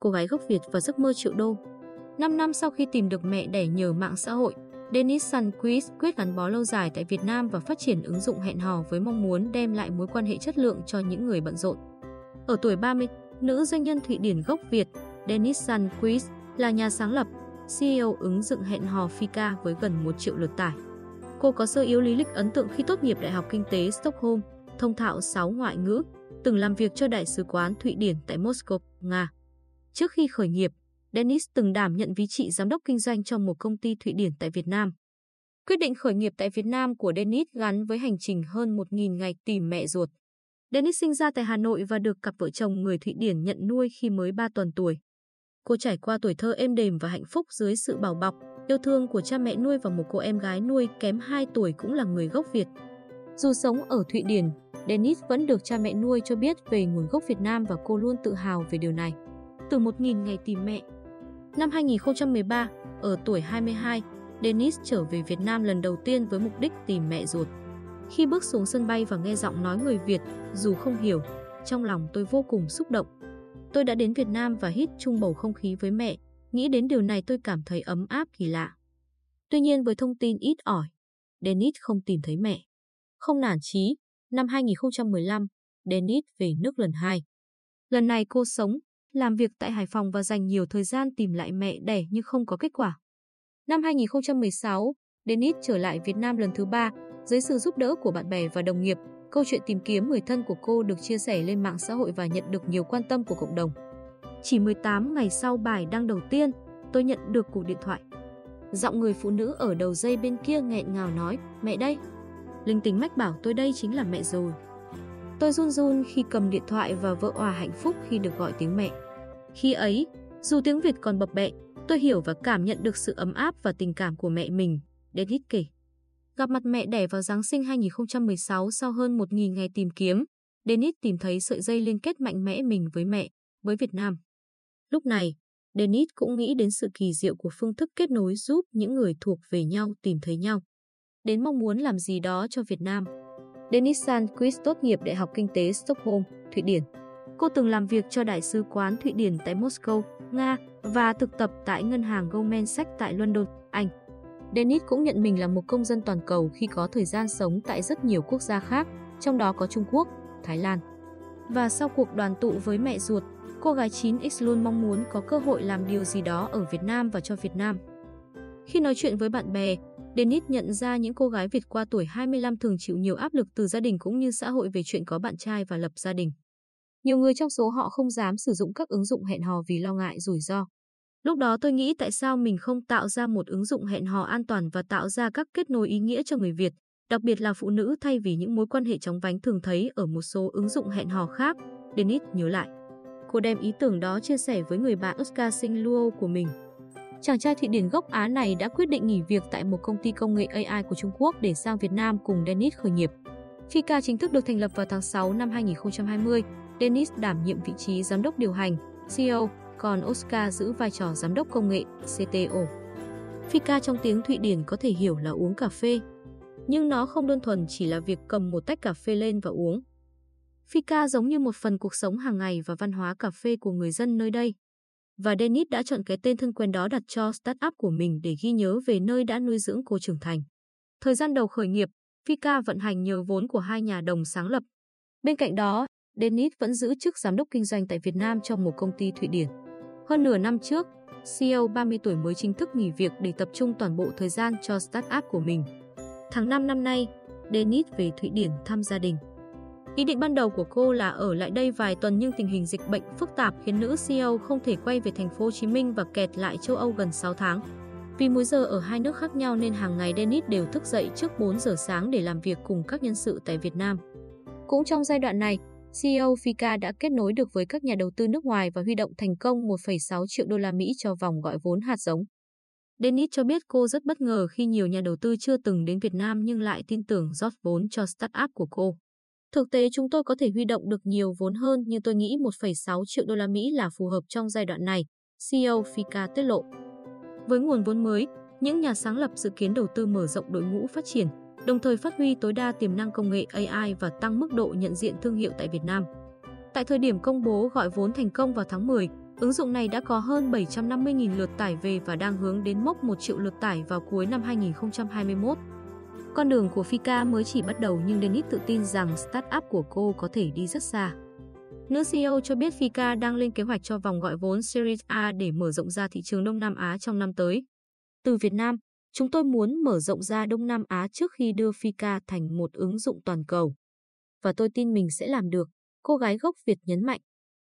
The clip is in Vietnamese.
cô gái gốc Việt và giấc mơ triệu đô. 5 năm sau khi tìm được mẹ đẻ nhờ mạng xã hội, Dennis Sunquist quyết gắn bó lâu dài tại Việt Nam và phát triển ứng dụng hẹn hò với mong muốn đem lại mối quan hệ chất lượng cho những người bận rộn. Ở tuổi 30, nữ doanh nhân Thụy Điển gốc Việt Dennis Sunquist là nhà sáng lập, CEO ứng dụng hẹn hò Fika với gần 1 triệu lượt tải. Cô có sơ yếu lý lịch ấn tượng khi tốt nghiệp Đại học Kinh tế Stockholm, thông thạo 6 ngoại ngữ, từng làm việc cho Đại sứ quán Thụy Điển tại Moscow, Nga. Trước khi khởi nghiệp, Dennis từng đảm nhận vị trí giám đốc kinh doanh trong một công ty Thụy Điển tại Việt Nam. Quyết định khởi nghiệp tại Việt Nam của Dennis gắn với hành trình hơn 1.000 ngày tìm mẹ ruột. Dennis sinh ra tại Hà Nội và được cặp vợ chồng người Thụy Điển nhận nuôi khi mới 3 tuần tuổi. Cô trải qua tuổi thơ êm đềm và hạnh phúc dưới sự bảo bọc, yêu thương của cha mẹ nuôi và một cô em gái nuôi kém 2 tuổi cũng là người gốc Việt. Dù sống ở Thụy Điển, Dennis vẫn được cha mẹ nuôi cho biết về nguồn gốc Việt Nam và cô luôn tự hào về điều này. Từ 1.000 ngày tìm mẹ, Năm 2013, ở tuổi 22, Dennis trở về Việt Nam lần đầu tiên với mục đích tìm mẹ ruột. Khi bước xuống sân bay và nghe giọng nói người Việt, dù không hiểu, trong lòng tôi vô cùng xúc động. Tôi đã đến Việt Nam và hít chung bầu không khí với mẹ, nghĩ đến điều này tôi cảm thấy ấm áp kỳ lạ. Tuy nhiên với thông tin ít ỏi, Dennis không tìm thấy mẹ. Không nản chí, năm 2015, Dennis về nước lần hai. Lần này cô sống, làm việc tại Hải Phòng và dành nhiều thời gian tìm lại mẹ đẻ nhưng không có kết quả. Năm 2016, Dennis trở lại Việt Nam lần thứ ba, dưới sự giúp đỡ của bạn bè và đồng nghiệp, câu chuyện tìm kiếm người thân của cô được chia sẻ lên mạng xã hội và nhận được nhiều quan tâm của cộng đồng. Chỉ 18 ngày sau bài đăng đầu tiên, tôi nhận được cuộc điện thoại. Giọng người phụ nữ ở đầu dây bên kia nghẹn ngào nói, mẹ đây. Linh tính mách bảo tôi đây chính là mẹ rồi. Tôi run run khi cầm điện thoại và vỡ hòa hạnh phúc khi được gọi tiếng mẹ. Khi ấy, dù tiếng Việt còn bập bẹ, tôi hiểu và cảm nhận được sự ấm áp và tình cảm của mẹ mình, David kể. Gặp mặt mẹ đẻ vào Giáng sinh 2016 sau hơn 1.000 ngày tìm kiếm, Dennis tìm thấy sợi dây liên kết mạnh mẽ mình với mẹ, với Việt Nam. Lúc này, Dennis cũng nghĩ đến sự kỳ diệu của phương thức kết nối giúp những người thuộc về nhau tìm thấy nhau. Đến mong muốn làm gì đó cho Việt Nam. Dennis Sandquist tốt nghiệp Đại học Kinh tế Stockholm, Thụy Điển. Cô từng làm việc cho Đại sứ quán Thụy Điển tại Moscow, Nga và thực tập tại ngân hàng Goldman Sachs tại London, Anh. Dennis cũng nhận mình là một công dân toàn cầu khi có thời gian sống tại rất nhiều quốc gia khác, trong đó có Trung Quốc, Thái Lan. Và sau cuộc đoàn tụ với mẹ ruột, cô gái 9X luôn mong muốn có cơ hội làm điều gì đó ở Việt Nam và cho Việt Nam. Khi nói chuyện với bạn bè, Dennis nhận ra những cô gái Việt qua tuổi 25 thường chịu nhiều áp lực từ gia đình cũng như xã hội về chuyện có bạn trai và lập gia đình. Nhiều người trong số họ không dám sử dụng các ứng dụng hẹn hò vì lo ngại rủi ro. Lúc đó tôi nghĩ tại sao mình không tạo ra một ứng dụng hẹn hò an toàn và tạo ra các kết nối ý nghĩa cho người Việt, đặc biệt là phụ nữ thay vì những mối quan hệ chóng vánh thường thấy ở một số ứng dụng hẹn hò khác, Dennis nhớ lại. Cô đem ý tưởng đó chia sẻ với người bạn Oscar Sinh Luo của mình. Chàng trai Thụy Điển gốc Á này đã quyết định nghỉ việc tại một công ty công nghệ AI của Trung Quốc để sang Việt Nam cùng Dennis khởi nghiệp. Fika chính thức được thành lập vào tháng 6 năm 2020 Dennis đảm nhiệm vị trí giám đốc điều hành, CEO, còn Oscar giữ vai trò giám đốc công nghệ, CTO. Fika trong tiếng Thụy Điển có thể hiểu là uống cà phê, nhưng nó không đơn thuần chỉ là việc cầm một tách cà phê lên và uống. Fika giống như một phần cuộc sống hàng ngày và văn hóa cà phê của người dân nơi đây. Và Dennis đã chọn cái tên thân quen đó đặt cho startup của mình để ghi nhớ về nơi đã nuôi dưỡng cô trưởng thành. Thời gian đầu khởi nghiệp, Fika vận hành nhờ vốn của hai nhà đồng sáng lập. Bên cạnh đó, Dennis vẫn giữ chức giám đốc kinh doanh tại Việt Nam trong một công ty Thụy Điển. Hơn nửa năm trước, CEO 30 tuổi mới chính thức nghỉ việc để tập trung toàn bộ thời gian cho startup của mình. Tháng 5 năm nay, Dennis về Thụy Điển thăm gia đình. Ý định ban đầu của cô là ở lại đây vài tuần nhưng tình hình dịch bệnh phức tạp khiến nữ CEO không thể quay về thành phố Hồ Chí Minh và kẹt lại châu Âu gần 6 tháng. Vì múi giờ ở hai nước khác nhau nên hàng ngày Dennis đều thức dậy trước 4 giờ sáng để làm việc cùng các nhân sự tại Việt Nam. Cũng trong giai đoạn này, CEO Fika đã kết nối được với các nhà đầu tư nước ngoài và huy động thành công 1,6 triệu đô la Mỹ cho vòng gọi vốn hạt giống. Dennis cho biết cô rất bất ngờ khi nhiều nhà đầu tư chưa từng đến Việt Nam nhưng lại tin tưởng rót vốn cho startup của cô. Thực tế chúng tôi có thể huy động được nhiều vốn hơn nhưng tôi nghĩ 1,6 triệu đô la Mỹ là phù hợp trong giai đoạn này, CEO Fika tiết lộ. Với nguồn vốn mới, những nhà sáng lập dự kiến đầu tư mở rộng đội ngũ phát triển, đồng thời phát huy tối đa tiềm năng công nghệ AI và tăng mức độ nhận diện thương hiệu tại Việt Nam. Tại thời điểm công bố gọi vốn thành công vào tháng 10, Ứng dụng này đã có hơn 750.000 lượt tải về và đang hướng đến mốc 1 triệu lượt tải vào cuối năm 2021. Con đường của Fika mới chỉ bắt đầu nhưng Dennis tự tin rằng startup của cô có thể đi rất xa. Nữ CEO cho biết Fika đang lên kế hoạch cho vòng gọi vốn Series A để mở rộng ra thị trường Đông Nam Á trong năm tới. Từ Việt Nam, chúng tôi muốn mở rộng ra Đông Nam Á trước khi đưa Fika thành một ứng dụng toàn cầu. Và tôi tin mình sẽ làm được, cô gái gốc Việt nhấn mạnh.